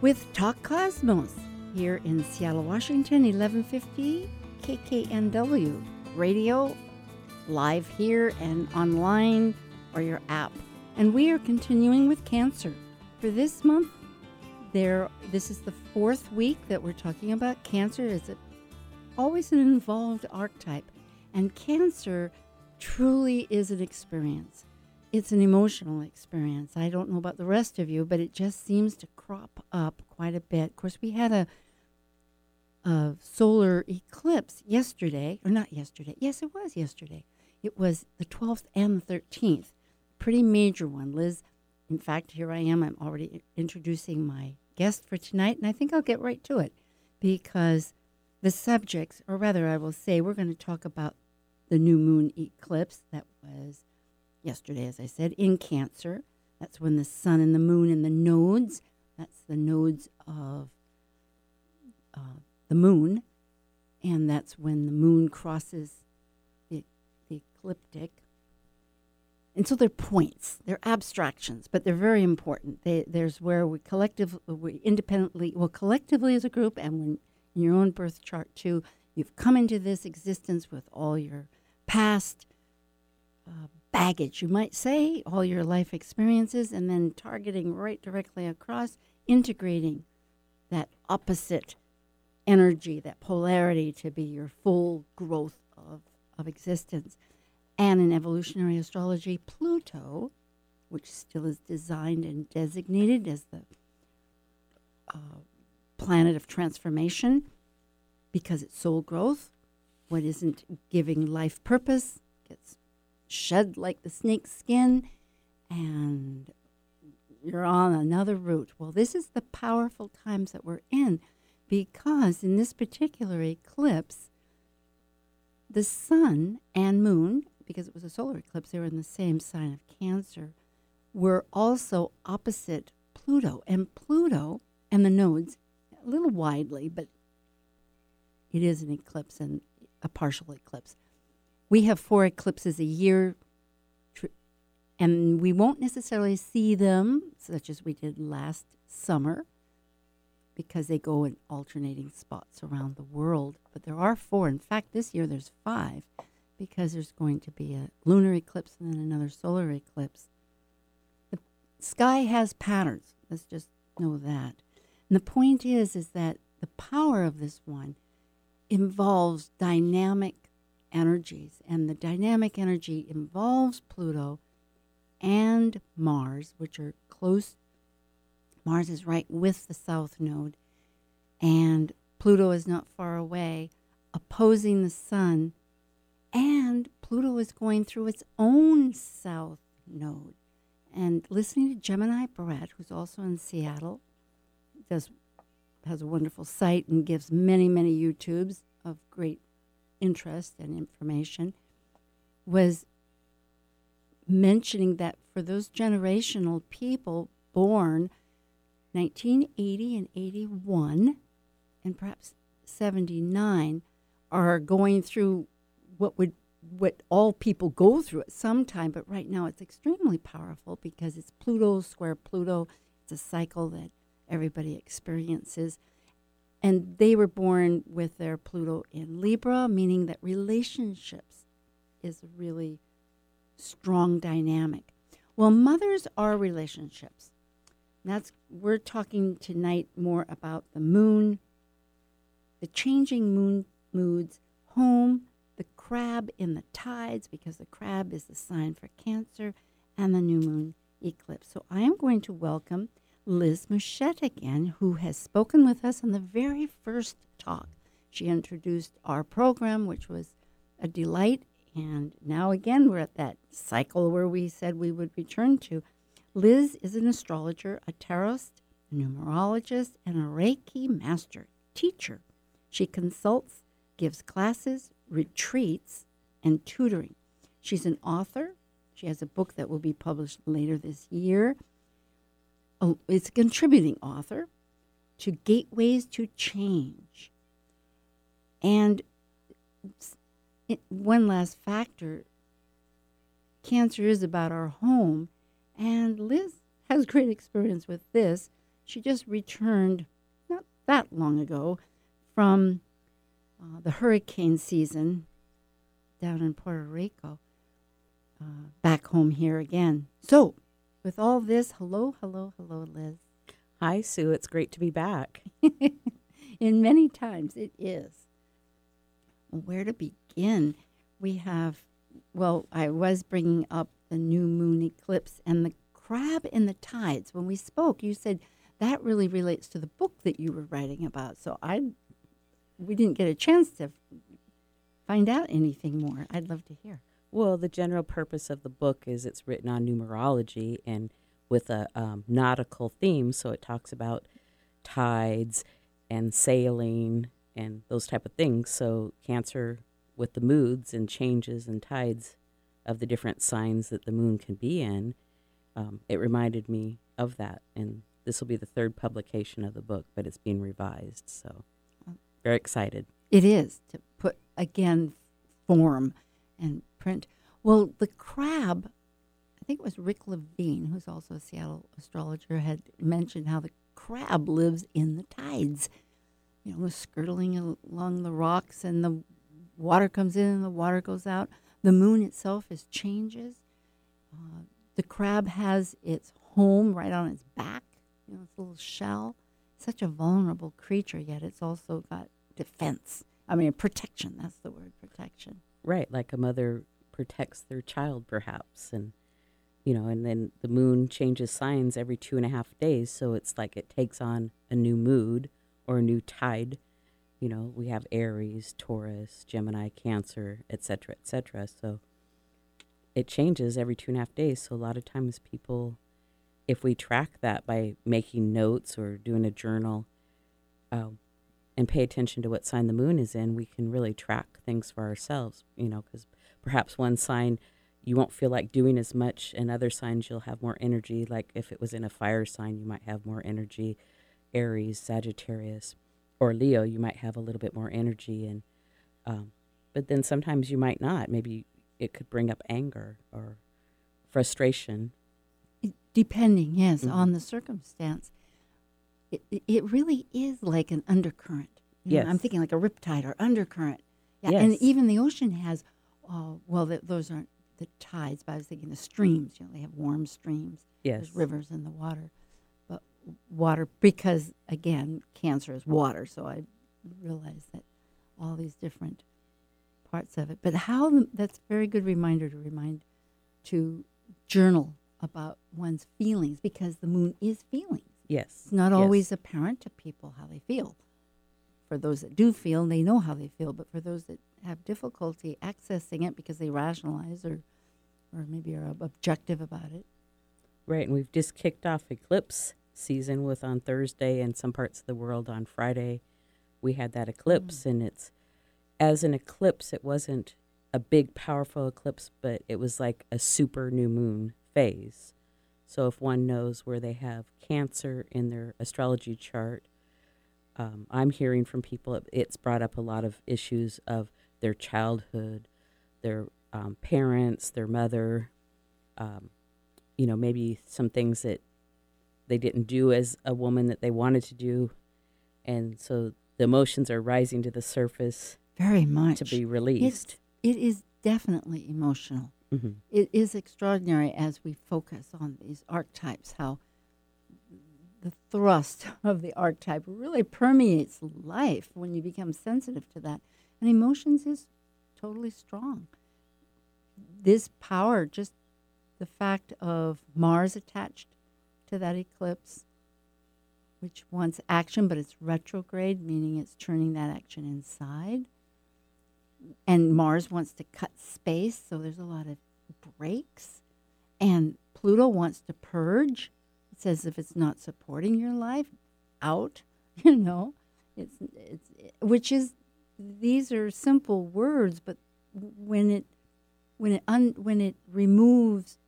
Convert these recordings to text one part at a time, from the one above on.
with Talk Cosmos here in Seattle, Washington, 1150 KKNW radio, live here and online or your app. And we are continuing with cancer. For this month, there this is the fourth week that we're talking about cancer. Is it always an involved archetype? And cancer truly is an experience it's an emotional experience. I don't know about the rest of you, but it just seems to crop up quite a bit. Of course, we had a a solar eclipse yesterday, or not yesterday. Yes, it was yesterday. It was the 12th and the 13th. Pretty major one, Liz. In fact, here I am. I'm already introducing my guest for tonight, and I think I'll get right to it because the subjects, or rather, I will say, we're going to talk about the new moon eclipse that was yesterday, as I said, in Cancer. That's when the sun and the moon and the nodes, that's the nodes of uh, the moon, and that's when the moon crosses the, the ecliptic. And so they're points, they're abstractions, but they're very important. They, there's where we collectively, we independently, well, collectively as a group, and when in your own birth chart too, you've come into this existence with all your past uh, baggage, you might say, all your life experiences, and then targeting right directly across, integrating that opposite energy, that polarity to be your full growth of, of existence. And in evolutionary astrology, Pluto, which still is designed and designated as the uh, planet of transformation because it's soul growth, what isn't giving life purpose gets shed like the snake's skin, and you're on another route. Well, this is the powerful times that we're in because in this particular eclipse, the sun and moon, because it was a solar eclipse, they were in the same sign of Cancer, were also opposite Pluto. And Pluto and the nodes, a little widely, but it is an eclipse and a partial eclipse we have four eclipses a year, and we won't necessarily see them such as we did last summer because they go in alternating spots around the world. But there are four. In fact, this year there's five because there's going to be a lunar eclipse and then another solar eclipse. The sky has patterns. Let's just know that. And the point is, is that the power of this one involves dynamic energies. And the dynamic energy involves Pluto and Mars, which are close. Mars is right with the south node, and Pluto is not far away, opposing the sun. And Pluto is going through its own south node. And listening to Gemini Brett, who's also in Seattle, does has a wonderful site and gives many, many YouTubes of great interest and information was mentioning that for those generational people born 1980 and 81 and perhaps 79 are going through what would what all people go through at some time but right now it's extremely powerful because it's pluto square pluto. It's a cycle that everybody experiences and they were born with their Pluto in Libra, meaning that relationships is a really strong dynamic. Well, mothers are relationships. That's we're talking tonight more about the moon, the changing moon moods, home, the crab in the tides, because the crab is the sign for Cancer, and the new moon eclipse. So I am going to welcome Liz Machette again, who has spoken with us on the very first talk. She introduced our program, which was a delight. And now again, we're at that cycle where we said we would return to. Liz is an astrologer, a tarot a numerologist, and a Reiki master teacher. She consults, gives classes, retreats, and tutoring. She's an author. She has a book that will be published later this year. It's a contributing author to Gateways to Change. And it, one last factor cancer is about our home, and Liz has great experience with this. She just returned not that long ago from uh, the hurricane season down in Puerto Rico, uh, back home here again. So, with all this, hello, hello, hello, Liz. Hi, Sue. It's great to be back. in many times, it is. Where to begin? We have, well, I was bringing up the new moon eclipse and the crab in the tides. When we spoke, you said that really relates to the book that you were writing about. So I, we didn't get a chance to find out anything more. I'd love to hear. Well, the general purpose of the book is it's written on numerology and with a um, nautical theme. So it talks about tides and sailing and those type of things. So Cancer with the moods and changes and tides of the different signs that the moon can be in, um, it reminded me of that. And this will be the third publication of the book, but it's being revised. So very excited. It is to put again form and print. Well, the crab, I think it was Rick Levine, who's also a Seattle astrologer, had mentioned how the crab lives in the tides. You know, skirting along the rocks, and the water comes in and the water goes out. The moon itself is changes. Uh, the crab has its home right on its back, you know, its little shell. Such a vulnerable creature, yet it's also got defense. I mean, protection. That's the word, protection. Right, like a mother protects their child, perhaps, and you know, and then the moon changes signs every two and a half days, so it's like it takes on a new mood or a new tide. You know, we have Aries, Taurus, Gemini, Cancer, etc., etc. So it changes every two and a half days. So a lot of times people, if we track that by making notes or doing a journal, uh, and pay attention to what sign the moon is in, we can really track things for ourselves, you know, because perhaps one sign you won't feel like doing as much, and other signs you'll have more energy. Like if it was in a fire sign, you might have more energy. Aries, Sagittarius, or Leo, you might have a little bit more energy, and um, but then sometimes you might not. Maybe it could bring up anger or frustration. Depending, yes, mm-hmm. on the circumstance it, it really is like an undercurrent. You yes. Know, I'm thinking like a riptide or undercurrent. Yeah, yes. and even the ocean has, uh, well, those aren't the tides, but I was thinking the streams. You know, they have warm streams. Yes. There's rivers in the water, but water because again, cancer is water. So I realized that all these different parts of it. But how that's a very good reminder to remind to journal about one's feelings because the moon is feelings. Yes. It's not yes. always apparent to people how they feel. For those that do feel, they know how they feel. But for those that have difficulty accessing it because they rationalize or, or maybe are objective about it. Right. And we've just kicked off eclipse season with on Thursday and some parts of the world on Friday. We had that eclipse, mm. and it's as an eclipse, it wasn't a big, powerful eclipse, but it was like a super new moon phase. So if one knows where they have cancer in their astrology chart, um, I'm hearing from people it's brought up a lot of issues of their childhood, their um, parents, their mother, um, you know, maybe some things that they didn't do as a woman that they wanted to do. And so the emotions are rising to the surface. Very much. To be released. It's, it is definitely emotional. Mm-hmm. It is extraordinary as we focus on these archetypes, how the thrust of the archetype really permeates life when you become sensitive to that. And emotions is totally strong. This power, just the fact of Mars attached to that eclipse, which wants action, but it's retrograde, meaning it's turning that action inside and Mars wants to cut space, so there's a lot of breaks. And Pluto wants to purge. It says if it's not supporting your life, out. You know, it's it's which is these are simple words, but when it when it un, when it removes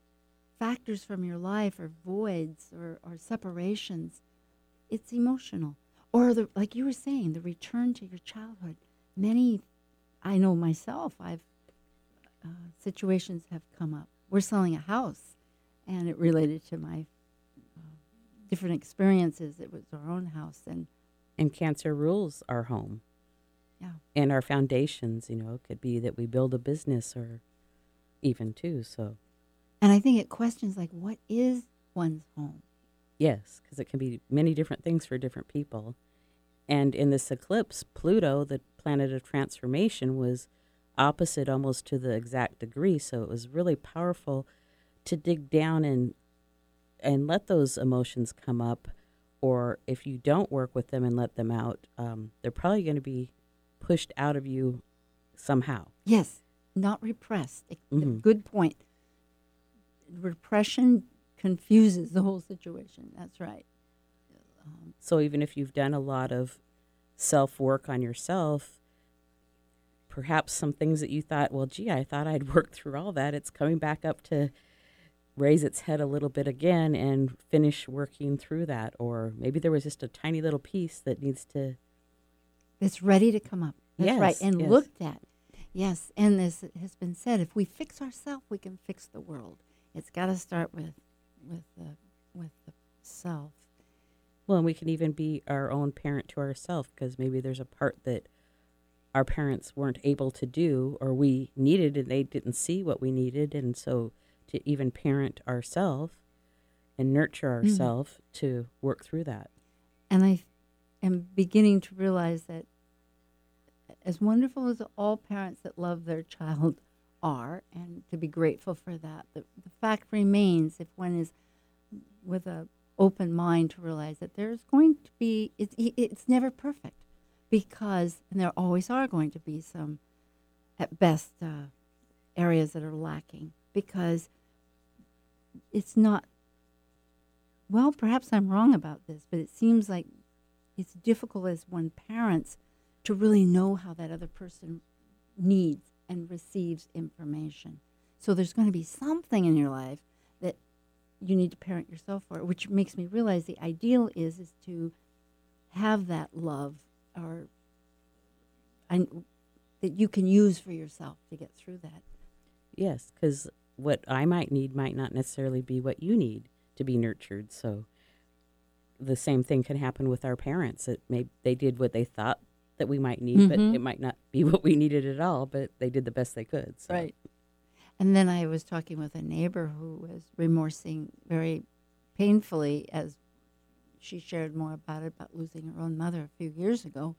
factors from your life or voids or, or separations, it's emotional. Or the like you were saying, the return to your childhood. Many, I know myself. I've uh, situations have come up. We're selling a house, and it related to my uh, different experiences. It was our own house, and And cancer rules our home yeah, and our foundations. You know, it could be that we build a business or even too. So, and I think it questions like, what is one's home? yes, because it can be many different things for different people. And in this eclipse, Pluto, the planet of transformation, was opposite almost to the exact degree. So it was really powerful to dig down and and let those emotions come up. Or if you don't work with them and let them out, um, they're probably going to be pushed out of you somehow. Yes, not repressed. Mhm. Good point. Repression confuses the whole situation. That's right. Um, So even if you've done a lot of self work on yourself, perhaps some things that you thought, well, gee, I thought I'd worked through all that, it's coming back up to raise its head a little bit again and finish working through that. Or maybe there was just a tiny little piece that needs to, it's ready to come up. That's right. And yes. looked at. Yes. And this has been said if we fix ourselves, we can fix the world. It's got to start with with the with the self. well, and we can even be our own parent to ourselves because maybe there's a part that our parents weren't able to do or we needed and they didn't see what we needed. And so to even parent ourselves and nurture mm-hmm. ourselves to work through that. And I am beginning to realize that as wonderful as all parents that love their child are, and to be grateful for that, the, the fact remains if one is with a open mind to realize that there's going to be it's it's never perfect because and there always are going to be some at best uh, areas that are lacking because it's not well perhaps i'm wrong about this but it seems like it's difficult as one parents to really know how that other person needs and receives information so there's going to be something in your life that you need to parent yourself for which makes me realize the ideal is is to have that love or and that you can use for yourself to get through that Yes, because what I might need might not necessarily be what you need to be nurtured. So the same thing can happen with our parents. That maybe they did what they thought that we might need, but Mhm. it might not be what we needed at all. But they did the best they could. So. Right. And then I was talking with a neighbor who was remorsing very painfully as she shared more about it, about losing her own mother a few years ago.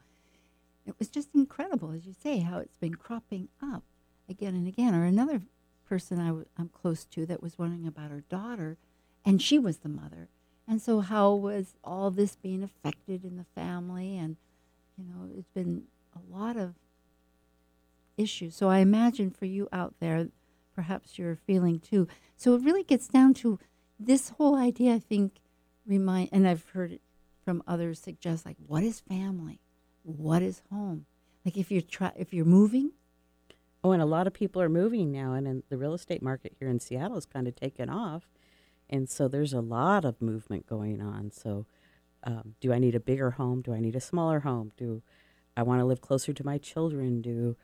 It was just incredible, as you say, how it's been cropping up again and again. Or another person I w- I'm close to that was wondering about her daughter, and she was the mother. And so, how was all this being affected in the family? And, you know, it's been a lot of issues. So, I imagine for you out there, perhaps you're feeling too. So, it really gets down to this whole idea, I think, remind, and I've heard it from others suggest, like, what is family? What is home? Like, if you're try, if you're moving, Oh, and a lot of people are moving now, and, the real estate market here in Seattle is kind of taken off, and so there's a lot of movement going on. So, um, do I need a bigger home? Do I need a smaller home? Do I want to live closer to my children? Do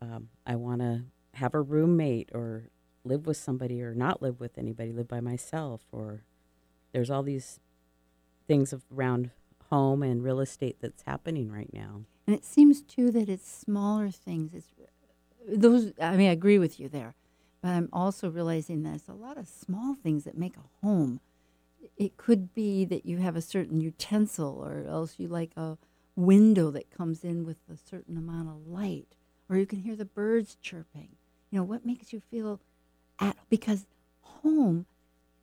um, I want to have a roommate or live with somebody or not live with anybody? Live by myself? Or there's all these things around home and real estate that's happening right now. And it seems too that it's smaller things. It's those. I mean, I agree with you there, but I'm also realizing that it's a lot of small things that make a home. It could be that you have a certain utensil, or else you like a window that comes in with a certain amount of light, or you can hear the birds chirping. You know what makes you feel at because home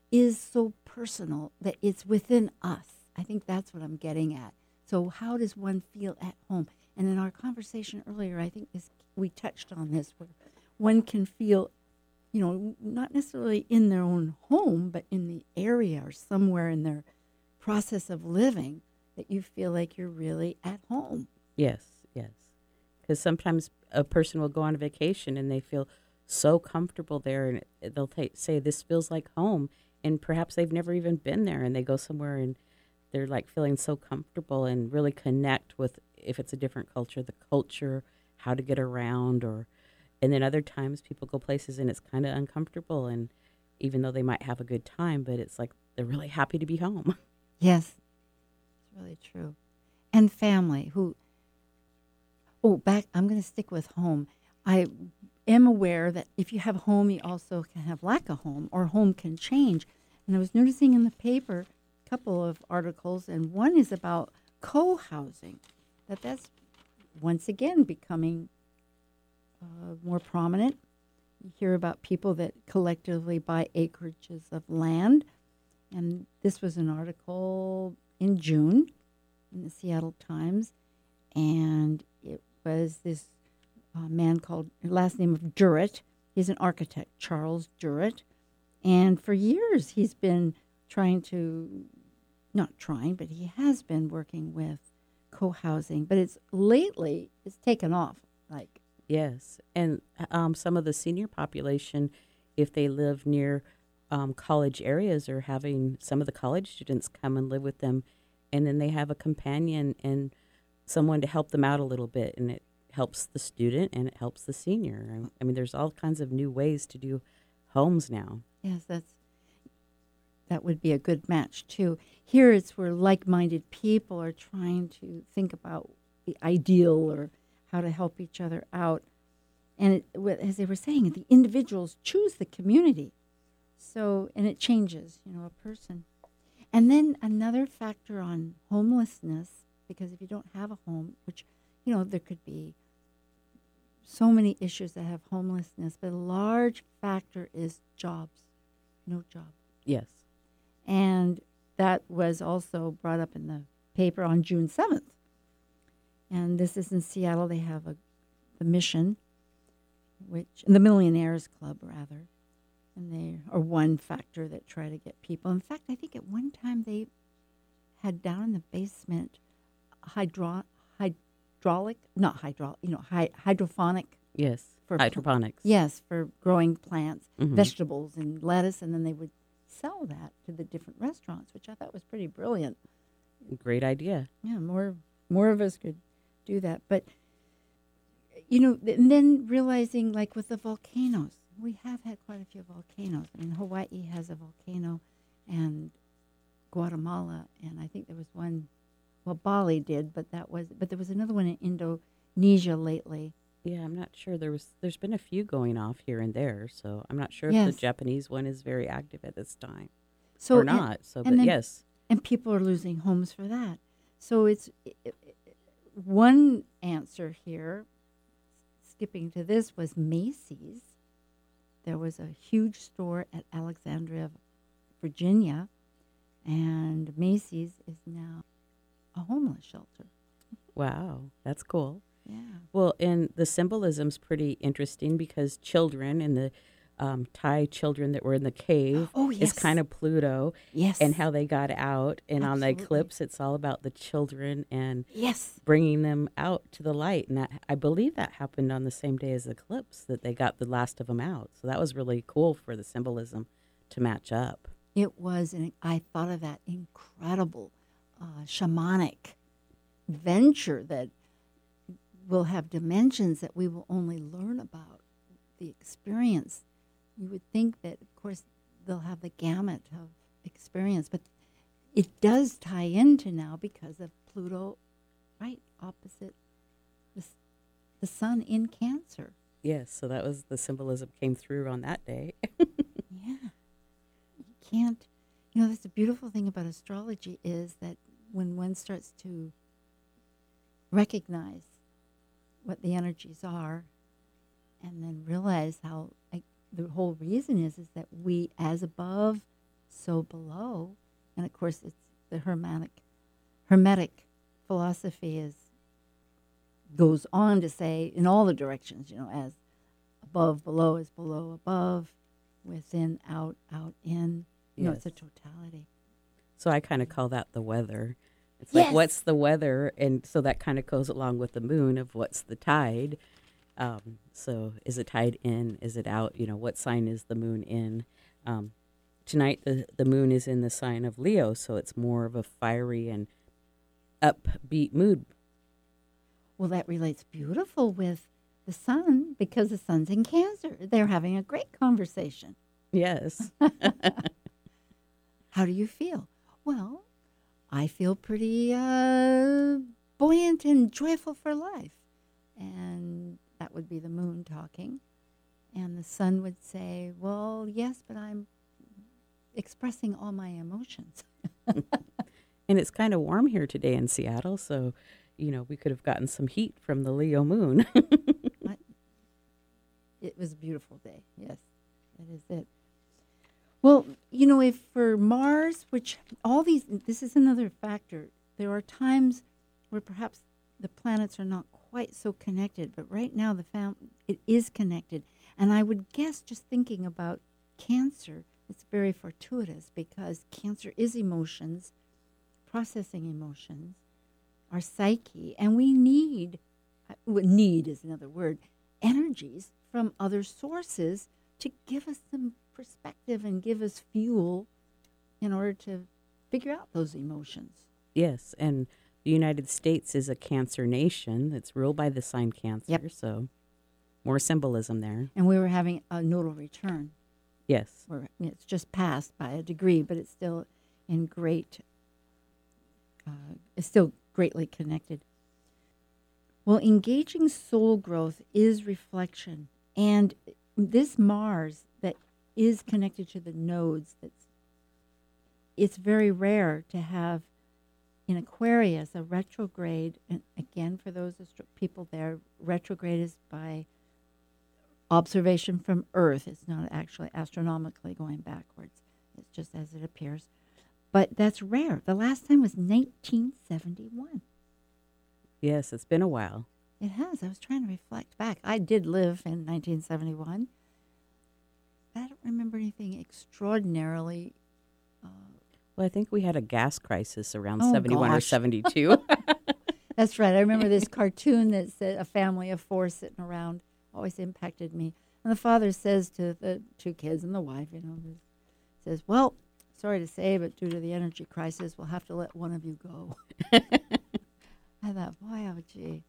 is so personal that it's within us. I think that's what I'm getting at. So how does one feel at home? And in our conversation earlier, I think this we touched on this where one can feel you know, not necessarily in their own home, but in the area or somewhere in their process of living that you feel like you're really at home. Yes, yes. Because sometimes a person will go on a vacation and they feel so comfortable there, and they'll ta say, This feels like home. And perhaps they've never even been there, and they go somewhere and they're like feeling so comfortable and really connect with, if it's a different culture, the culture, how to get around, or, and then other times people go places and it's kind of uncomfortable. And even though they might have a good time, but it's like they're really happy to be home. Yes, it's really true. And family who, oh, back, I'm going to stick with home. I am aware that if you have home, you also can have lack of home, or home can change. And I was noticing in the paper a couple of articles, and one is about co housing, that that's once again becoming uh, more prominent. You hear about people that collectively buy acreages of land and this was an article in June in the Seattle Times. And it was this uh, man called, last name of Durrett. He's an architect, Charles Durrett. And for years, he's been trying to, not trying, but he has been working with co housing. But it's lately, it's taken off. Like, yes. And um, some of the senior population, if they live near um, college areas are having some of the college students come and live with them, and then they have a companion and someone to help them out a little bit, and it helps the student and it helps the senior. I mean, there's all kinds of new ways to do homes now. Yes, that's that would be a good match too. Here, it's where like-minded people are trying to think about the ideal or how to help each other out. And it, as they were saying, the individuals choose the community so, and it changes, you know, a person. And then another factor on homelessness, because if you don't have a home, which, you know, there could be so many issues that have homelessness, but a large factor is jobs, no job. Yes. And that was also brought up in the paper on June 7th. And this is in Seattle. They have a the mission, which the Millionaires Club rather, and they are one factor that try to get people. In fact, I think at one time they had down in the basement hydro, hydraulic, not hydraulic, you know, hy, hydrophonic. Yes, for hydroponics. yes, for growing plants, mm-hmm. vegetables, and lettuce, and then they would sell that to the different restaurants, which I thought was pretty brilliant. Great idea. Yeah, more more of us could do that, but you know, and then realizing like with the volcanoes we have had quite a few volcanoes. I mean, Hawaii has a volcano, and Guatemala, and I think there was one. Well, Bali did, but that was. But there was another one in Indonesia lately. Yeah, I'm not sure. There was. There's been a few going off here and there, so I'm not sure if the Japanese one is very active at this time, so or not. And, so, but then, yes, and people are losing homes for that. So it's it, it, one answer here. Skipping to this was Macy's there was a huge store at Alexandria, Virginia, and Macy's is now a homeless shelter. Wow, that's cool. Yeah. Well, and the symbolism's pretty interesting because children and the um, Thai children that were in the cave oh, yes. is kind of Pluto. Yes. And how they got out. And Absolutely. on the eclipse, it's all about the children and yes. bringing them out to the light. And that, I believe that happened on the same day as the eclipse, that they got the last of them out. So that was really cool for the symbolism to match up. It was, and I thought of that incredible uh, shamanic venture that will have dimensions that we will only learn about the experience you would think that, of course, they'll have the gamut of experience, but it does tie into now because of Pluto, right opposite the, the sun in Cancer. Yes, so that was the symbolism came through on that day. yeah. You can't, you know, that's the beautiful thing about astrology is that when one starts to recognize what the energies are and then realize how like, the whole reason is is that we as above so below and of course it's the hermetic hermetic philosophy is goes on to say in all the directions you know as above below is below above within, out, out, in. You know, it's a totality. So I kind of call that the weather. It's Yes. like what's the weather, and so that kind of goes along with the moon of what's the tide. Um, so is it tied in? Is it out? You know, what sign is the moon in? Um, tonight the the moon is in the sign of Leo, so it's more of a fiery and upbeat mood. Well, that relates beautiful with the sun because the sun's in Cancer. They're having a great conversation. Yes. How do you feel? Well, I feel pretty uh, buoyant and joyful for life. And that would be the moon talking. And the sun would say, Well, yes, but I'm expressing all my emotions. and it's kind of warm here today in Seattle, so you know we could have gotten some heat from the Leo moon. It was a beautiful day. Yes, that is it. Well, you know, if for Mars, which all these, this is another factor, there are times where perhaps the planets are not quite so connected, but right now the fam- it is connected. And I would guess just thinking about Cancer, it's very fortuitous because Cancer is emotions, processing emotions, our psyche, and we need, uh, need is another word, energies from other sources to give us some perspective and give us fuel in order to figure out those emotions. Yes, and the United States is a Cancer nation that's ruled by the sign Cancer, Yep. so more symbolism there. And we were having a nodal return. Yes, Where it's just passed by a degree, but it's still in great, uh, it's still greatly connected. Well, engaging soul growth is reflection. And this Mars that is connected to the nodes, that's, it's very rare to have in Aquarius a retrograde. And again, for those astro- people there, retrograde is by observation from Earth. It's not actually astronomically going backwards, it's just as it appears. But that's rare. The last time was 1971. yes, it's been a while. It has. I was trying to reflect back. I did live in 1971. I don't remember anything extraordinarily. Uh, Well, I think we had a gas crisis around Oh, 71 or 72. That's right. I remember this cartoon that said a family of four sitting around always impacted me. And the father says to the two kids and the wife, you know, says, Well, sorry to say, but due to the energy crisis, we'll have to let one of you go. I thought, boy, oh, gee.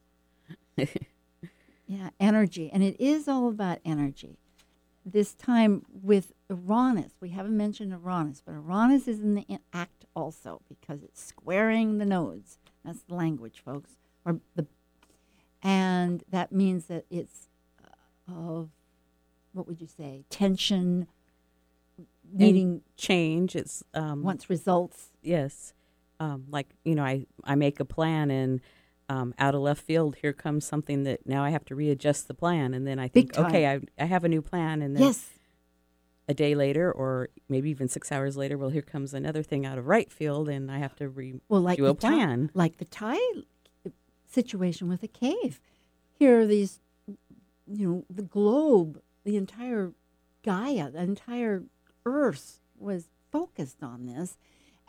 yeah, energy. And it is all about energy. This time with Uranus, we haven't mentioned Uranus, but Uranus is in the act also because it's squaring the nodes. That's the language, folks. Or the, and that means that it's uh, of, what would you say, tension, needing Change. It's um, wants results. yes, um, like you know, I I make a plan and. Um, out of left field, here comes something that now I have to readjust the plan, and then I think, okay, I, I have a new plan, and then Yes. a day later, or maybe even six hours later, well, here comes another thing out of right field, and I have to re Well, like do the a plan. like the Thai situation with the cave. Here are these, you know, the globe, the entire Gaia, the entire Earth was focused on this,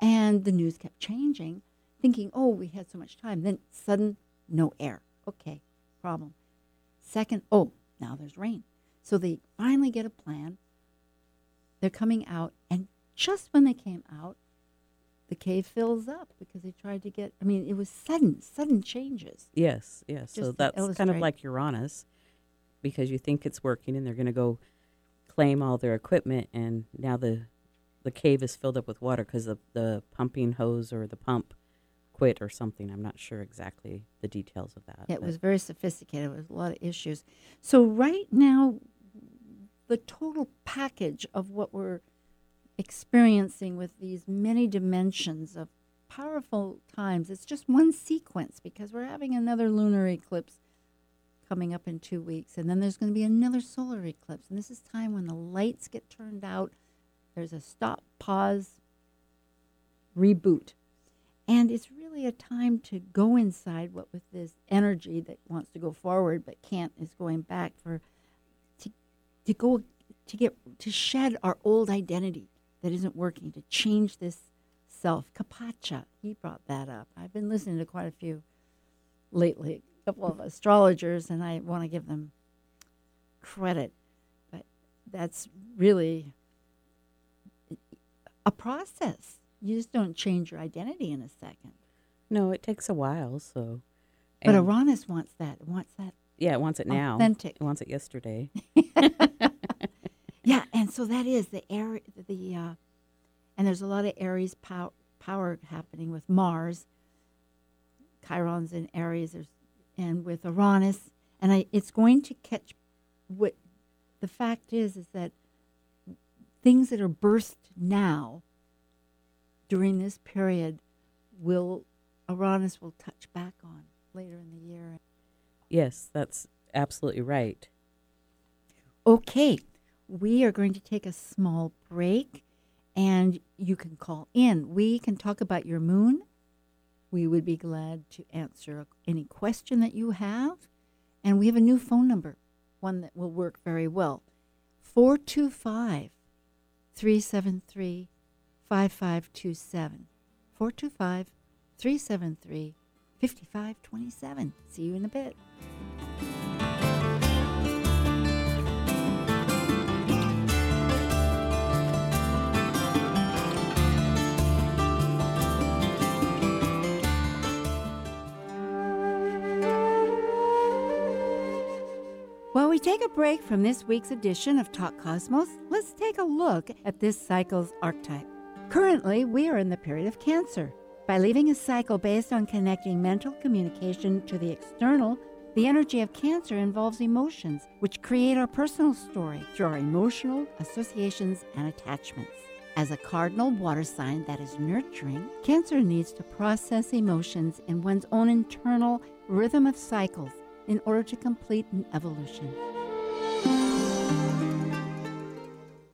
and the news kept changing, thinking, oh, we had so much time. Then sudden, no air. Okay, problem. Second, oh, now there's rain. So they finally get a plan. They're coming out, and just when they came out, the cave fills up because they tried to get. I mean, it was sudden, sudden changes. Yes, yes. So Just to that's kind of like Uranus, because you think it's working, and they're going to go claim all their equipment, and now the the cave is filled up with water because the the pumping hose or the pump quit or something. I'm not sure exactly the details of that. It was very sophisticated. It was a lot of issues. So right now, the total package of what we're experiencing with these many dimensions of powerful times, it's just one sequence because we're having another lunar eclipse coming up in two weeks, and then there's going to be another solar eclipse, and this is time when the lights get turned out. There's a stop, pause, reboot. And it's really a time to go inside what with this energy that wants to go forward but can't is going back for to to go to get to shed our old identity that isn't working, to change this self. Kaypacha, he brought that up. I've been listening to quite a few lately, a couple of astrologers, and I want to give them credit. But that's really a process. You just don't change your identity in a second. No, it takes a while. So, But and- Uranus wants that. It wants that yeah, it wants it now. authentic. It wants it yesterday. Yeah, and so that is the air the uh, and there's a lot of Aries pow- power happening with Mars. Chiron's in Aries, and with Uranus, and I it's going to catch. What the fact is is that things that are burst now during this period will Uranus will touch back on later in the year. Yes, that's absolutely right. Okay, we are going to take a small break and you can call in. We can talk about your moon. We would be glad to answer any question that you have. And we have a new phone number, one that will work very well 425 373 5527. 425 373 5527. See you in a bit. While we take a break from this week's edition of Talk Cosmos, let's take a look at this cycle's archetype. Currently, we are in the period of Cancer. By leaving a cycle based on connecting mental communication to the external, the energy of Cancer involves emotions, which create our personal story through our emotional associations and attachments. As a cardinal water sign that is nurturing, Cancer needs to process emotions in one's own internal rhythm of cycles in order to complete an evolution.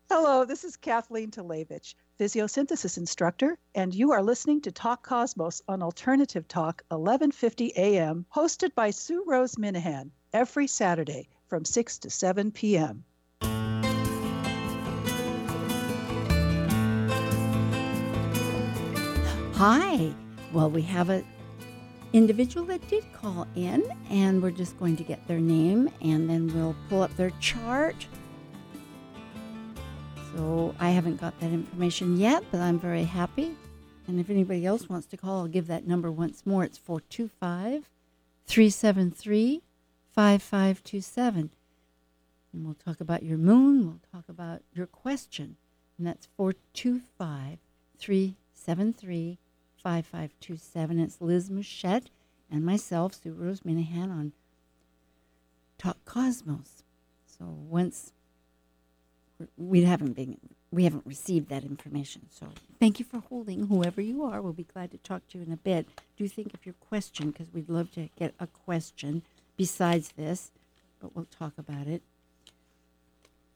Hello, this is Kathleen Talevich, psychosynthesis instructor, and you are listening to Talk Cosmos on Alternative Talk 1150 AM, hosted by Sue Rose Minahan every Saturday from 6 to 7 p.m. Hi. Well, we have a individual that did call in, and we're just going to get their name, and then we'll pull up their chart. So I haven't got that information yet, but I'm very happy. And if anybody else wants to call, I'll give that number once more. It's 425 373 5527. And we'll talk about your moon, we'll talk about your question. And that's 425 373 5527. It's Liz Mouchette and myself, Sue Rose Minahan, on Talk Cosmos. So once we haven't been we haven't received that information. So thank you for holding. Whoever you are, we'll be glad to talk to you in a bit. Do think of your question because we'd love to get a question besides this, but we'll talk about it.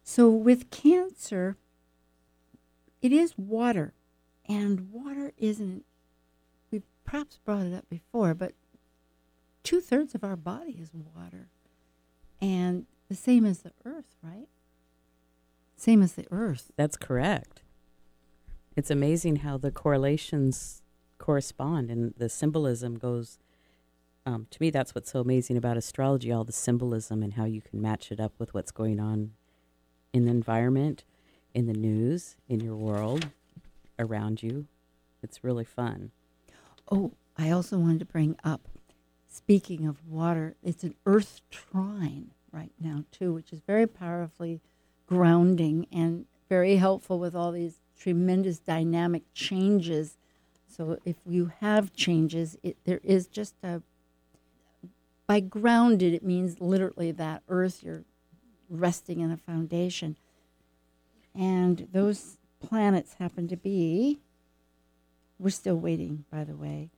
So with cancer, it is water, and water isn't. We've perhaps brought it up before, but two thirds of our body is water, and the same as the earth, right? Same as the earth. That's correct. It's amazing how the correlations correspond and the symbolism goes. Um, to me, that's what's so amazing about astrology all the symbolism and how you can match it up with what's going on in the environment, in the news, in your world, around you. It's really fun. Oh, I also wanted to bring up, speaking of water, it's an earth trine right now, too, which is very powerfully grounding and very helpful with all these tremendous dynamic changes. So if you have changes, it, there is just a, by grounded, it means literally that earth, you're resting in a foundation. And those planets happen to be, we're still waiting, by the way.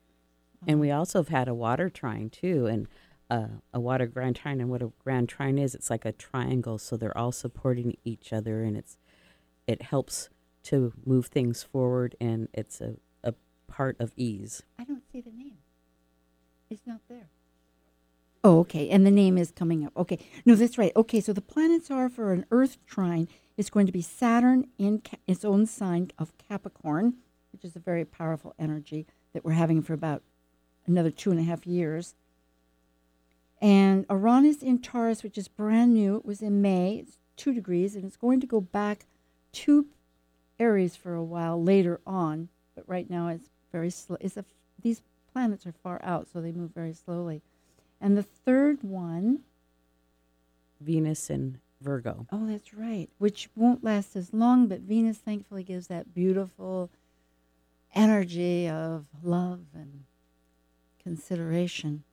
And um, we also have had a water trine too, and uh, a water grand trine. And what a grand trine is, it's like a triangle, so they're all supporting each other, and it's it helps to move things forward, and it's a, a part of ease. I don't see the name. It's not there. Oh, okay. And the name is coming up. Okay. No, that's right. Okay, so the planets are for an Earth trine It's going to be Saturn in Ca- its own sign of Capricorn, which is a very powerful energy that we're having for about another two and a half years. And Uranus in Taurus, which is brand new. It was in May. It's two degrees, and it's going to go back to Aries for a while later on. But right now, it's very slow. It's a, these planets are far out, so they move very slowly. And the third one, Venus in Virgo. oh, that's right, which won't last as long, but Venus thankfully gives that beautiful energy of love and consideration.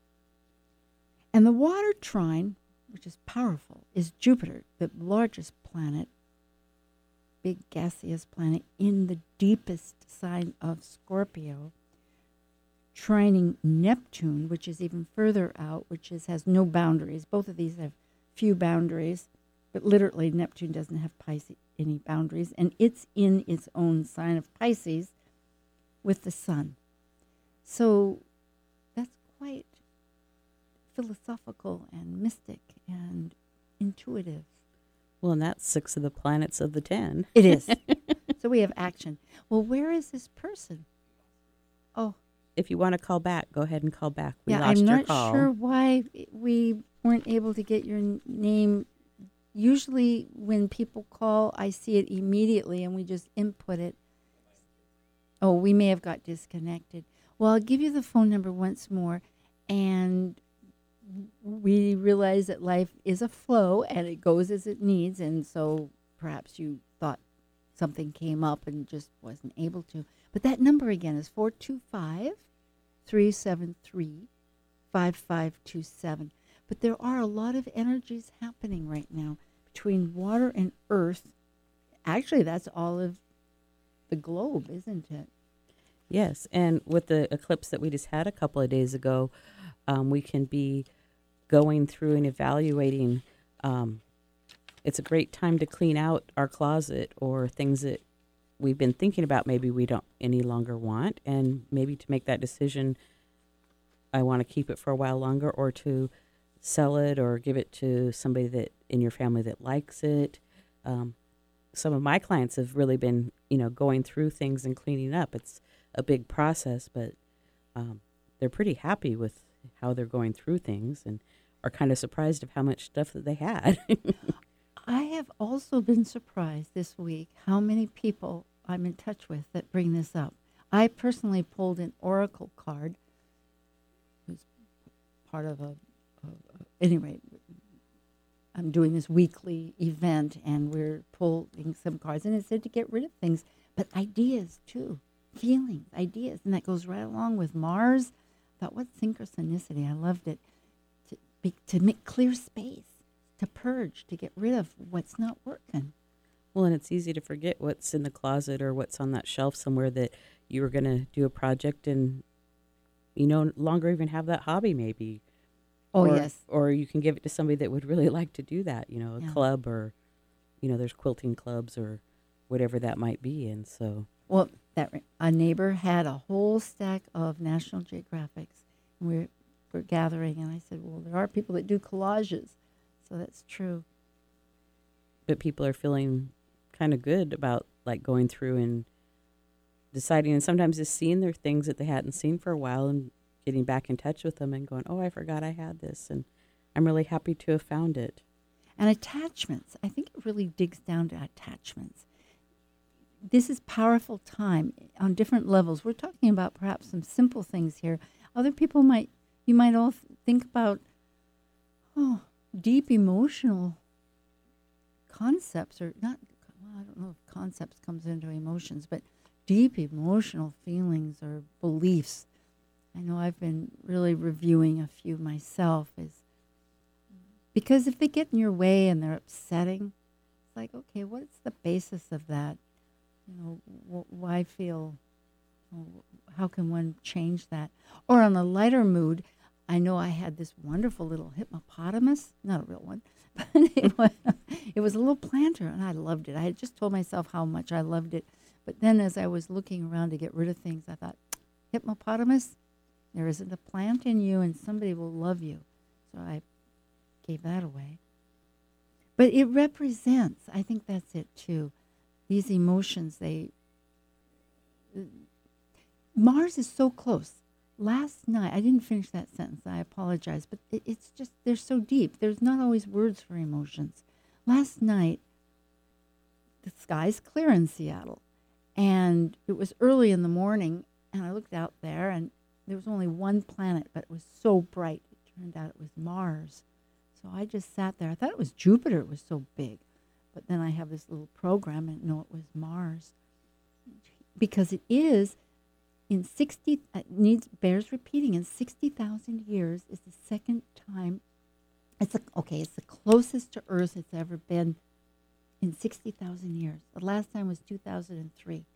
And the water trine, which is powerful, is Jupiter, the largest planet, big gaseous planet in the deepest sign of Scorpio, trining Neptune, which is even further out, which is has no boundaries. Both of these have few boundaries, but literally Neptune doesn't have Pisces any boundaries, and it's in its own sign of Pisces with the sun. So that's quite philosophical and mystic and intuitive. Well, and that's six of the planets of the ten. It is. so we have action. Well, where is this person? Oh, If you want to call back, go ahead and call back. We yeah, lost I'm not call. sure why we weren't able to get your n- name. Usually, when people call, I see it immediately and we just input it. Oh, we may have got disconnected. Well, I'll give you the phone number once more. And we realize that life is a flow and it goes as it needs. And so perhaps you thought something came up and just wasn't able to. But that number again is 425 373 5527. But there are a lot of energies happening right now between water and earth. Actually, that's all of the globe, isn't it? Yes, and with the eclipse that we just had a couple of days ago, um, we can be going through and evaluating. Um, it's a great time to clean out our closet or things that we've been thinking about. Maybe we don't any longer want, and maybe to make that decision. I want to keep it for a while longer, or to sell it, or give it to somebody that in your family that likes it. Um, some of my clients have really been, you know, going through things and cleaning up. It's a big process, but um, they're pretty happy with how they're going through things and are kind of surprised of how much stuff that they had. I have also been surprised this week how many people I'm in touch with that bring this up. I personally pulled an oracle card. Was part of a, a, a anyway. I'm doing this weekly event, and we're pulling some cards, and it said to get rid of things, but ideas too, feelings, ideas, and that goes right along with Mars. Thought what synchronicity! I loved it to be, to make clear space to purge, to get rid of what's not working. well, and it's easy to forget what's in the closet or what's on that shelf somewhere that you were going to do a project and you no longer even have that hobby, maybe. Oh or, yes, Or you can give it to somebody that would really like to do that, you know, a Yeah. club or, you know, there's quilting clubs or whatever that might be. And so, well, that a neighbor had a whole stack of National Geographics, and we were gathering, and I said, "Well, there are people that do collages, so that's true." but people are feeling kind of good about like going through and deciding and sometimes just seeing their things that they hadn't seen for a while and getting back in touch with them and going oh i forgot i had this and i'm really happy to have found it And attachments, I think it really digs down to attachments. This is powerful time on different levels. We're talking about perhaps some simple things here. Other people might, you might all think about, oh, deep emotional concepts or not. Well, I don't know if concepts comes into emotions, but deep emotional feelings or beliefs. I know I've been really reviewing a few myself. Is because if they get in your way and they're upsetting, it's like, okay, what's the basis of that? You know, wh- why feel? How can one change that? Or on a lighter mood, I know I had this wonderful little hippopotamus, not a real one, but it was, it was a little planter, and I loved it. I had just told myself how much I loved it, but then as I was looking around to get rid of things, I thought, hippopotamus, there isn't a plant in you, and somebody will love you. So I gave that away. but it represents. I think that's it too. These emotions, they. Mars is so close. Last night, I didn't finish that sentence. I apologize, but it, it's just they're so deep. There's not always words for emotions. Last night, the sky's clear in Seattle, and it was early in the morning, and I looked out there, and there was only one planet, but it was so bright. It turned out it was Mars. So I just sat there. I thought it was Jupiter. It was so big, but then I have this little program, and no, it was Mars, because it is in 60 uh, needs bears repeating in 60,000 years is the second time it's a, okay it's the closest to earth it's ever been in 60,000 years. The last time was 2003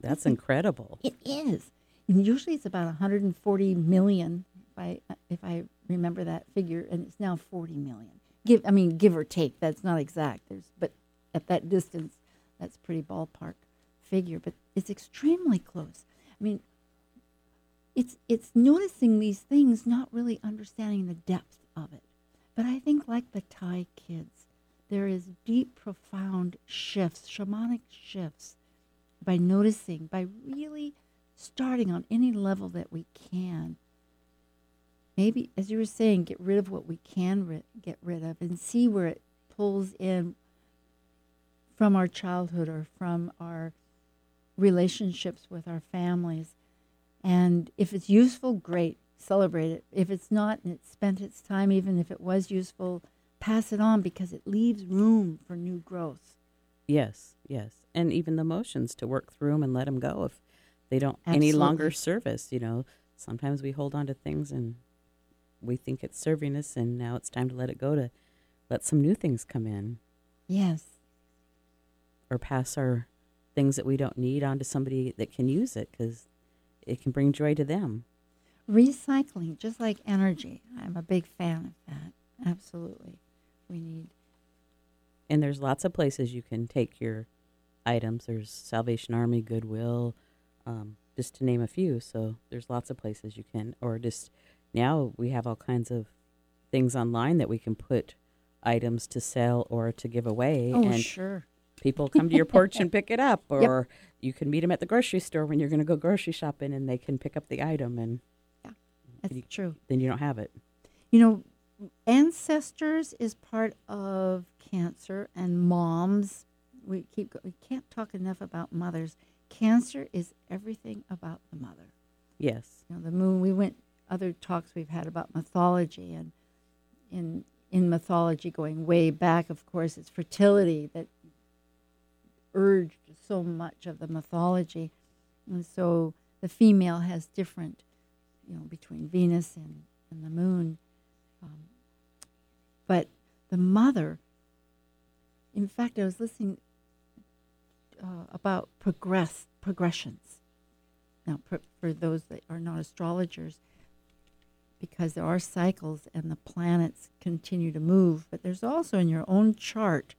That's incredible. it is. And usually it's about 140 million if i if i remember that figure and it's now 40 million give i mean give or take that's not exact there's but at that distance that's pretty ballpark figure but it's extremely close. I mean it's it's noticing these things not really understanding the depth of it. But i think like the thai kids there is deep profound shifts shamanic shifts by noticing by really starting on any level that we can maybe as you were saying get rid of what we can ri- get rid of and see where it pulls in from our childhood or from our relationships with our families and if it's useful great celebrate it if it's not and it's spent its time even if it was useful pass it on because it leaves room for new growth Yes, yes. And even the emotions to work through them and let them go if they don't any longer Absolutely. serve us. You know, sometimes we hold on to things and we think it's serving us, and now it's time to let it go to let some new things come in yes or pass our things that we don't need on to somebody that can use it because it can bring joy to them. recycling just like energy i'm a big fan of that absolutely we need And there's lots of places you can take your items. There's Salvation Army, Goodwill, um, just to name a few. So there's lots of places you can, or just now we have all kinds of things online that we can put items to sell or to give away. oh and sure people come to your porch and pick it up, or you can meet them at the grocery store when you're going to go grocery shopping and they can pick up the item and yeah, that's you- true then you don't have it. You know, ancestors is part of cancer and moms. We keep we can't talk enough about mothers. Cancer is everything about the mother. Yes. You know, the moon. We went other talks we've had about mythology and in in mythology going way back. Of course, it's fertility that urged so much of the mythology, and so the female has different, you know, between Venus and and the moon. Um, but the mother, in fact, I was listening uh, about progress progressions. Now, for, for those that are not astrologers, because there are cycles and the planets continue to move, but there's also in your own chart,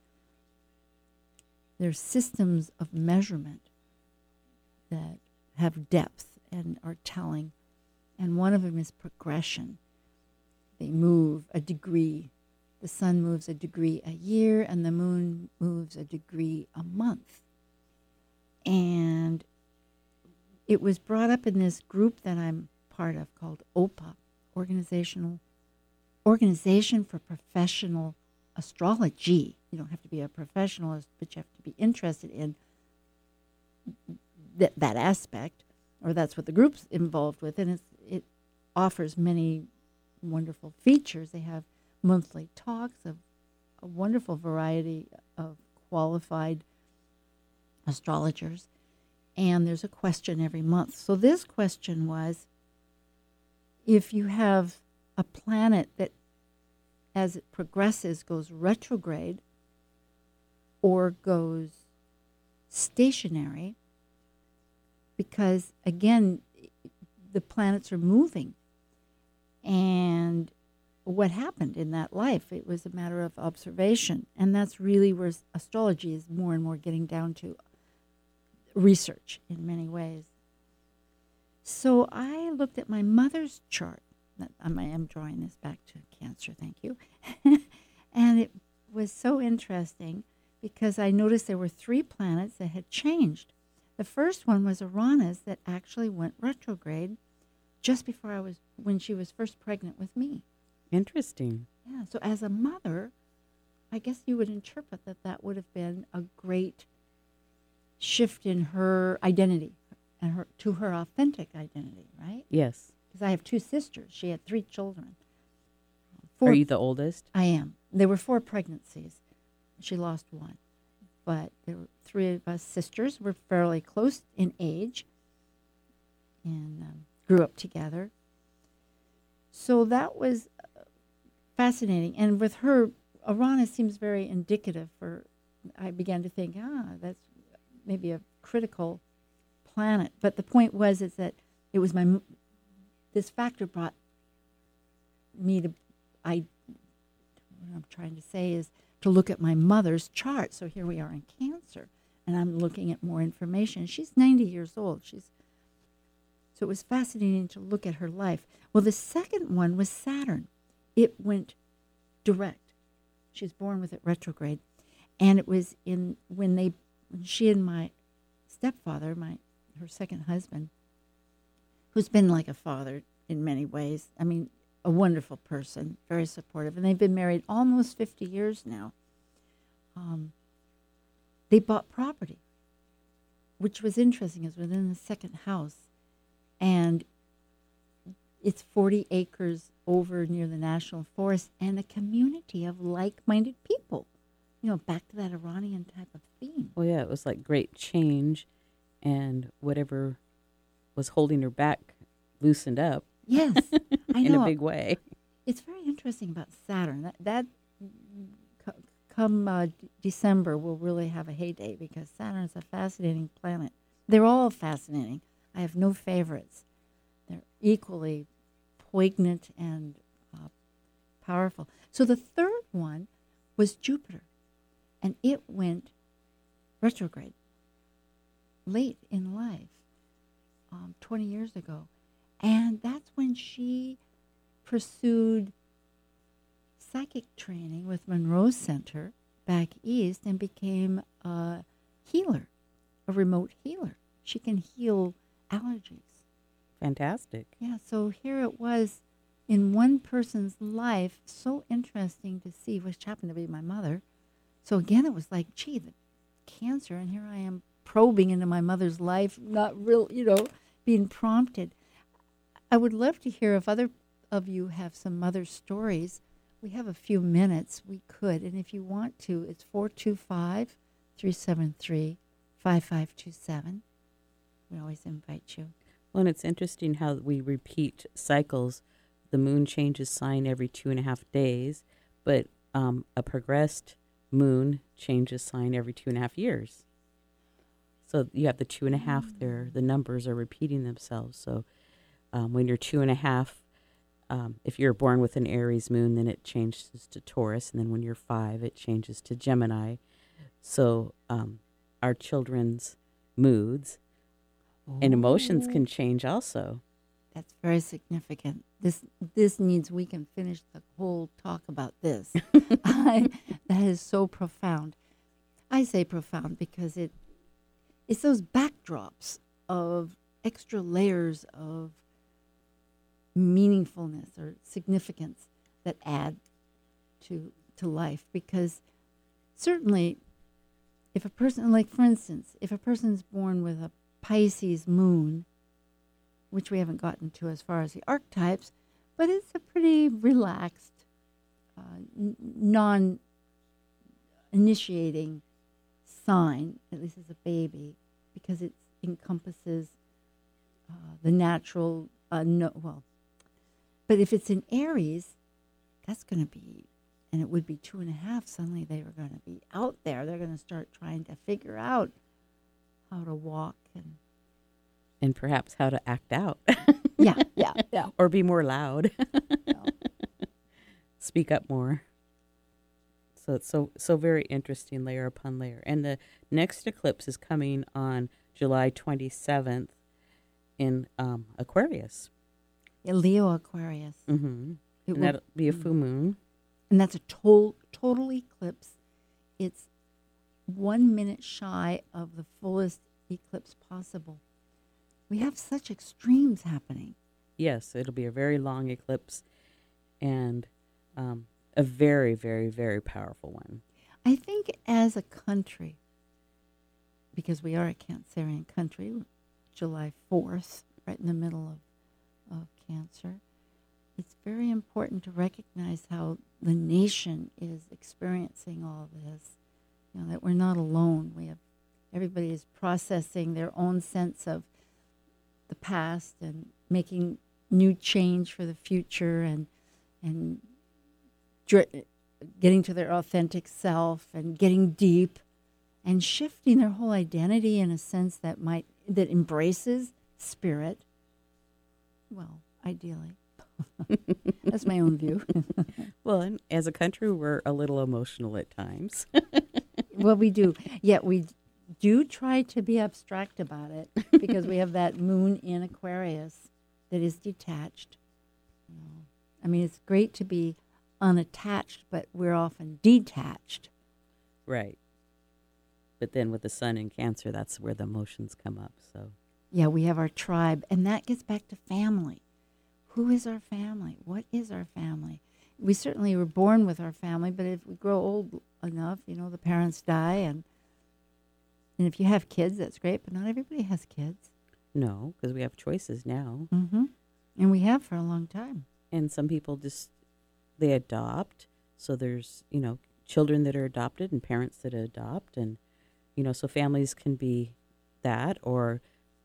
there's systems of measurement that have depth and are telling. And one of them is progression. They move a degree. The sun moves a degree a year, and the moon moves a degree a month. And it was brought up in this group that I'm part of called OPA, Organizational Organization for Professional Astrology. You don't have to be a professional, but you have to be interested in that that aspect, or that's what the group's involved with, and it offers many wonderful features. They have monthly talks of a wonderful variety of qualified astrologers, and there's a question every month. So this question was if you have a planet that as it progresses goes retrograde or goes stationary because again the planets are moving. And what happened in that life it was a matter of observation. And that's really where astrology is more and more getting down to research in many ways so i looked at my mother's chart i am drawing this back to cancer thank you and it was so interesting because I noticed there were three planets that had changed. The first one was Uranus that actually went retrograde just before I was when she was first pregnant with me. Interesting. Yeah. So as a mother, I guess you would interpret that that would have been a great shift in her identity her to her authentic identity, right? Yes. Because I have two sisters. She had three children. Four, Are you the oldest? I am. There were four pregnancies. She lost one, but there were three of us sisters. We're fairly close in age, and um, grew up together. So that was uh, fascinating. And with her, Uranus seems very indicative for. I began to think, ah, that's maybe a critical planet. But the point was is that it was my this factor brought me to I what I'm trying to say is to look at my mother's chart. So here we are in Cancer, and I'm looking at more information. She's 90 years old. She's so it was fascinating to look at her life. Well, the second one was Saturn. It went direct. She was born with it retrograde, and it was in when they when she and my stepfather, my her second husband, who's been like a father in many ways. I mean, a wonderful person, very supportive, and they've been married almost 50 years now. Um, they bought property, which was interesting, is within the second house, and it's 40 acres over near the national forest and a community of like-minded people. You know, back to that Uranian type of theme. Well, yeah, it was like great change, and whatever was holding her back loosened up. Yes, I in a big way. It's very interesting about Saturn. That, that co- come uh, d- December, we'll really have a heyday because Saturn is a fascinating planet. They're all fascinating. I have no favorites. They're equally poignant and uh, powerful. So the third one was Jupiter, and it went retrograde late in life, um, 20 years ago. And that's when she pursued psychic training with Monroe Center back east and became a healer, a remote healer. She can heal allergies. Fantastic. Yeah, so here it was in one person's life, so interesting to see, which happened to be my mother. So again, it was like, gee, the cancer, and here I am probing into my mother's life, not real, you know, being prompted. I would love to hear if other of you have some mother stories. We have a few minutes. We could. And if you want to, it's 425 373 5527. We always invite you. Well, and it's interesting how we repeat cycles. The moon changes sign every two and a half days, but um, a progressed moon changes sign every two and a half years. So you have the two and a half there. The numbers are repeating themselves. So um, when you're two and a half, um, if you're born with an Aries moon, then it changes to Taurus, and then when you're five, it changes to Gemini. So um, our children's moods and emotions can change also. That's very significant. This this needs we can finish the whole talk about this. I, that is so profound. I say profound because it it's those backdrops of extra layers of meaningfulness or significance that add to to life. Because certainly if a person like for instance if a person's born with a pisces moon which we haven't gotten to as far as the archetypes but it's a pretty relaxed uh, n- non initiating sign at least as a baby because it encompasses uh, the natural uh, no well but if it's in Aries, that's going to be, and it would be two and a half. Suddenly they were going to be out there. They're going to start trying to figure out how to walk and and perhaps how to act out yeah, yeah, yeah. or be more loud, No. speak up more. So it's so so very interesting layer upon layer. And the next eclipse is coming on July 27th in um, Aquarius. Yeah, Leo Aquarius. Mm-hmm. It And will, that'll be a full moon. and that's a total total eclipse. It's one minute shy of the fullest eclipse possible. We have such extremes happening. Yes, it'll be a very long eclipse and um, a very, very, very powerful one. I think as a country, because we are a Cancerian country, July 4th, right in the middle of, of Cancer, it's very important to recognize how the nation is experiencing all this. You know, that we're not alone. We have everybody is processing their own sense of the past and making new change for the future and and getting to their authentic self and getting deep and shifting their whole identity in a sense that might that embraces spirit. Well ideally. That's my own view. Well, and as a country, we're a little emotional at times. well we do. Yet we do try to be abstract about it because we have that moon in aquarius that is detached. I mean it's great to be unattached but we're often detached right. But then with the sun in Cancer, that's where the emotions come up. So, Yeah, we have our tribe, and that gets back to family. Who is our family? What is our family? We certainly were born with our family, but if we grow old enough, you know, the parents die, and and if you have kids, that's great. But not everybody has kids, no, because we have choices now. mm-hmm. and we have for a long time. And some people just, they adopt. So there's, you know, children that are adopted and parents that adopt. And, you know, so families can be that or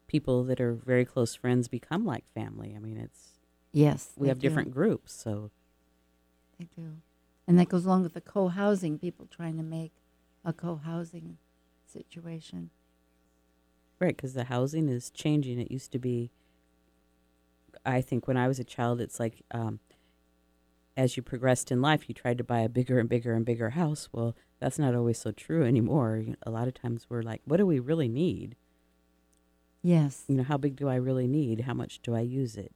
people that are very close friends become like family. I mean, it's, Yes, we have do. different groups. So, They do, and that goes along with the co-housing. People trying to make a co-housing situation. Right, because the housing is changing. It used to be, I think, when I was a child, it's like um, as you progressed in life, you tried to buy a bigger and bigger and bigger house. Well, that's not always so true anymore. A lot of times we're like, what do we really need? Yes, You know, how big do I really need? How much do I use it?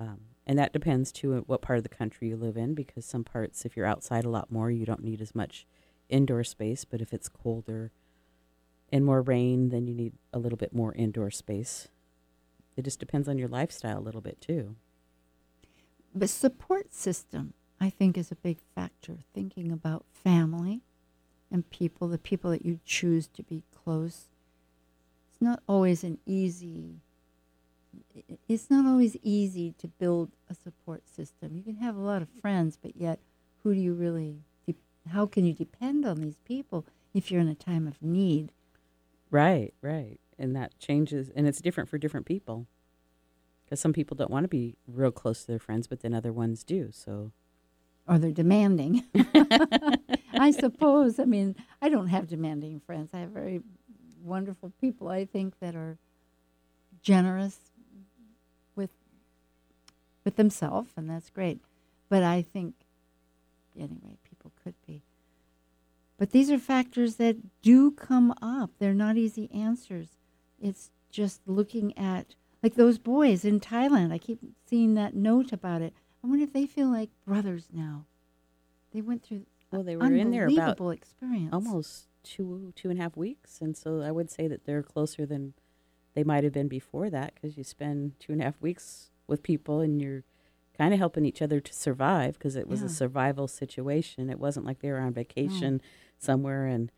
Um, and that depends too on what part of the country you live in, because some parts, if you're outside a lot more, you don't need as much indoor space. But if it's colder and more rain, then you need a little bit more indoor space. It just depends on your lifestyle a little bit too. But support system, I think, is a big factor. Thinking about family and people, the people that you choose to be close. It's not always an easy. It's not always easy to build a support system. You can have a lot of friends, but yet, who do you really? De- how can you depend on these people if you're in a time of need? Right, right. And that changes, and it's different for different people. Because some people don't want to be real close to their friends, but then other ones do. So, or they're demanding. I suppose. I mean, I don't have demanding friends. I have very wonderful people, I think, that are generous with with themselves, and that's great. But I think, anyway, people could be. But these are factors that do come up. They're not easy answers. It's just looking at, like those boys in Thailand. I keep seeing that note about it. I wonder if they feel like brothers now. They went through well, they were in there about unbelievable experience. almost two two and a half weeks, and so I would say that they're closer than they might have been before that because you spend two and a half weeks with people and you're kind of helping each other to survive because it was Yeah. a survival situation. It wasn't like they were on vacation somewhere and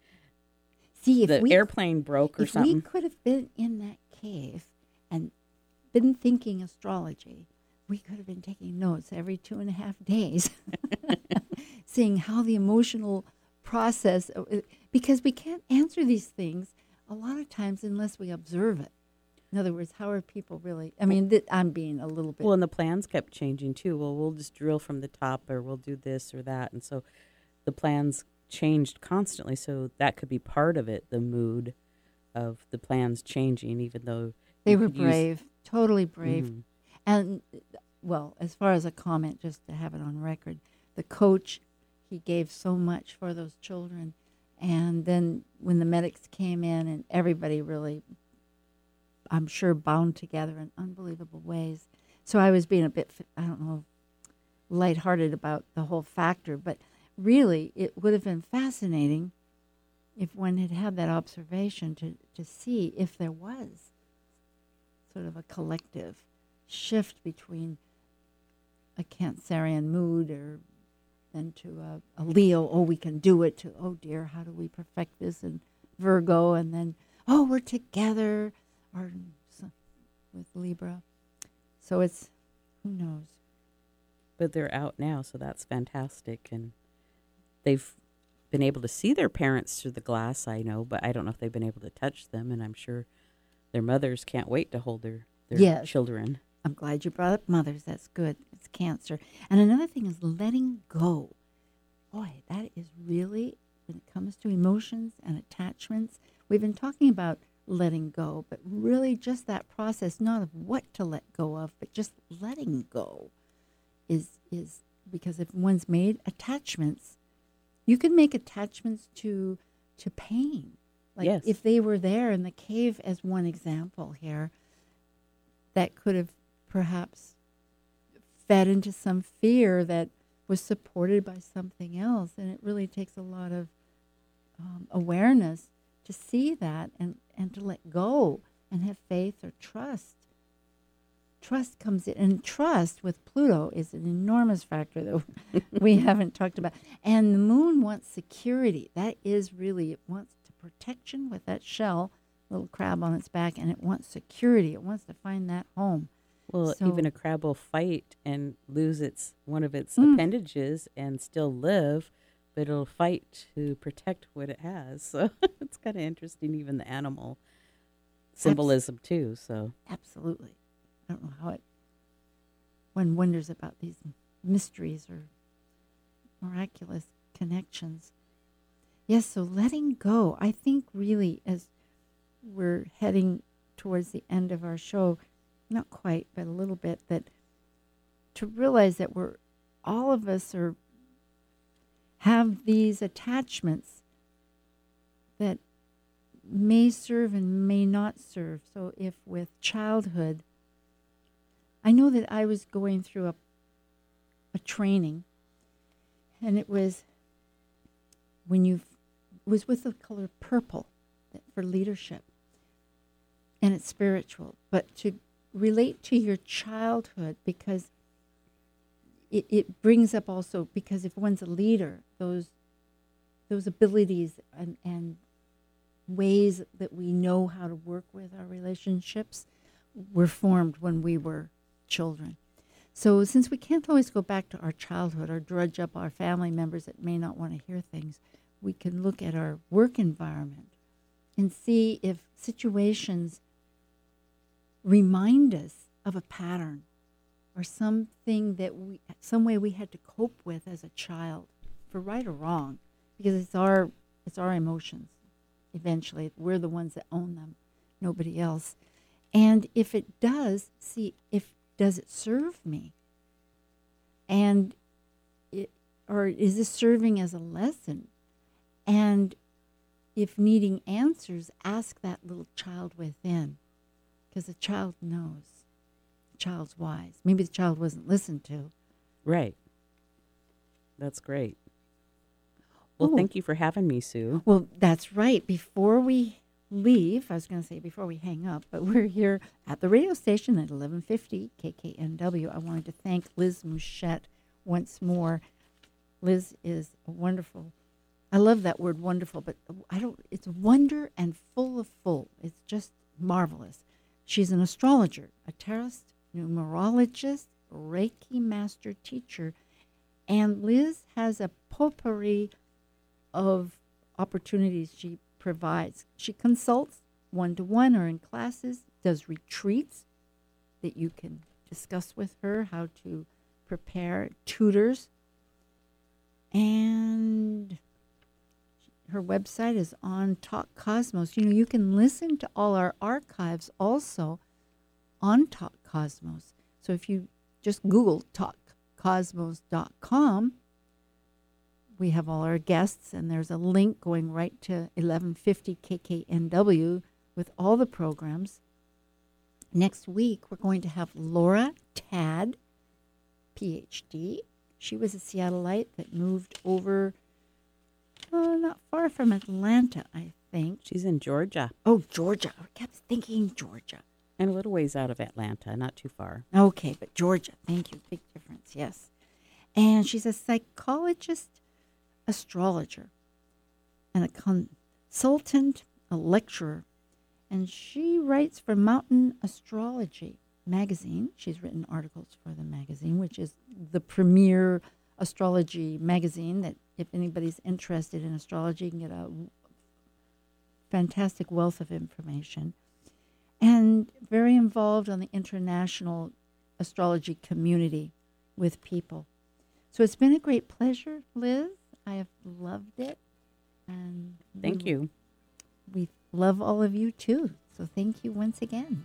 See if the we airplane broke or if something. we could have been in that cave and been thinking astrology, we could have been taking notes every two and a half days, seeing how the emotional process, uh, uh, because we can't answer these things a lot of times unless we observe it. In other words, how are people really? I mean, th- I'm being a little bit. Well, and the plans kept changing too. Well, we'll just drill from the top, or we'll do this or that, and so the plans changed constantly. So that could be part of it, the mood of the plans changing, even though they were could use- brave, totally brave. Mhm. And well, as far as a comment, just to have it on record, the coach he gave so much for those children, and then when the medics came in, and everybody really, I'm sure, bound together in unbelievable ways. So I was being a bit, I don't know, lighthearted about the whole factor, but really, it would have been fascinating if one had had that observation to, to see if there was sort of a collective shift between a Cancerian mood or then to a, a Leo, oh, we can do it, to, oh dear, how do we perfect this, and Virgo, and then, oh, we're together, or with Libra. So it's, who knows? But they're out now, so that's fantastic. And they've been able to see their parents through the glass, I know, but I don't know if they've been able to touch them. And I'm sure their mothers can't wait to hold their, their Yes. children. I'm glad you brought up mothers. That's good. It's cancer. And another thing is letting go. Boy, that is really, when it comes to emotions and attachments, we've been talking about letting go, but really just that process, not of what to let go of, but just letting go is, is because if one's made attachments, you can make attachments to, to pain. Like Yes. if they were there in the cave, as one example here, that could have perhaps fed into some fear that was supported by something else. And it really takes a lot of um, awareness to see that and, and to let go and have faith or trust. Trust comes in, and trust with Pluto is an enormous factor that we haven't talked about. And the moon wants security. That is really, it wants protection with that shell, little crab on its back, and it wants security. It wants to find that home. Well, So- even a crab will fight and lose its one of its Mm. appendages and still live, but it'll fight to protect what it has. So it's kind of interesting, even the animal symbolism too. So Absolutely. I don't know how it, one wonders about these mysteries or miraculous connections. Yes, so letting go. I think really as we're heading towards the end of our show, not quite, but a little bit, that to realize that we're all of us are have these attachments that may serve and may not serve. So if with childhood, I know that I was going through a a training, and it was when you it was with the color purple for leadership, and it's spiritual, but to relate to your childhood because it, it brings up also because if one's a leader, those those abilities and, and ways that we know how to work with our relationships were formed when we were children. So, since we can't always go back to our childhood or drudge up our family members that may not want to hear things, we can look at our work environment and see if situations remind us of a pattern or something that we, some way we had to cope with as a child, for right or wrong, because it's our, it's our emotions. Eventually, we're the ones that own them, nobody else. And if it does, see if does it serve me? And it, or is this serving as a lesson? And if needing answers, ask that little child within, because the child knows. The child's wise. Maybe the child wasn't listened to. right, that's great. Well, Ooh. thank you for having me, Sue. Well, that's right. Before we leave, I was going to say before we hang up, but we're here at the radio station at 1150 KKNW. I wanted to thank Liz Mouchette once more. Liz is a wonderful. I love that word wonderful, but I don't it's wonder and full of full. It's just marvelous. She's an astrologer, a tarot numerologist, Reiki master teacher, and Liz has a potpourri of opportunities she provides. She consults one to one or in classes, does retreats that you can discuss with her how to prepare, tutors, and her website is on Talk Cosmos. You know, you can listen to all our archives also on Talk Cosmos. So if you just Google talkcosmos.com, we have all our guests, and there's a link going right to 1150 KKNW with all the programs. Next week, we're going to have Laura Tad, PhD. She was a Seattleite that moved over, uh, not far from Atlanta, I think. She's in Georgia Oh, Georgia. I kept thinking Georgia. and a little ways out of Atlanta, not too far. Okay, but Georgia, thank you. Big difference, yes. And she's a psychologist, astrologer, and a consultant, a lecturer. And she writes for Mountain Astrology magazine. She's written articles for the magazine, which is the premier astrology magazine that if anybody's interested in astrology you can get a fantastic wealth of information and very involved on the international astrology community with people. So it's been a great pleasure, Liz. I have loved it. And Thank we, you. We love all of you too. So thank you once again.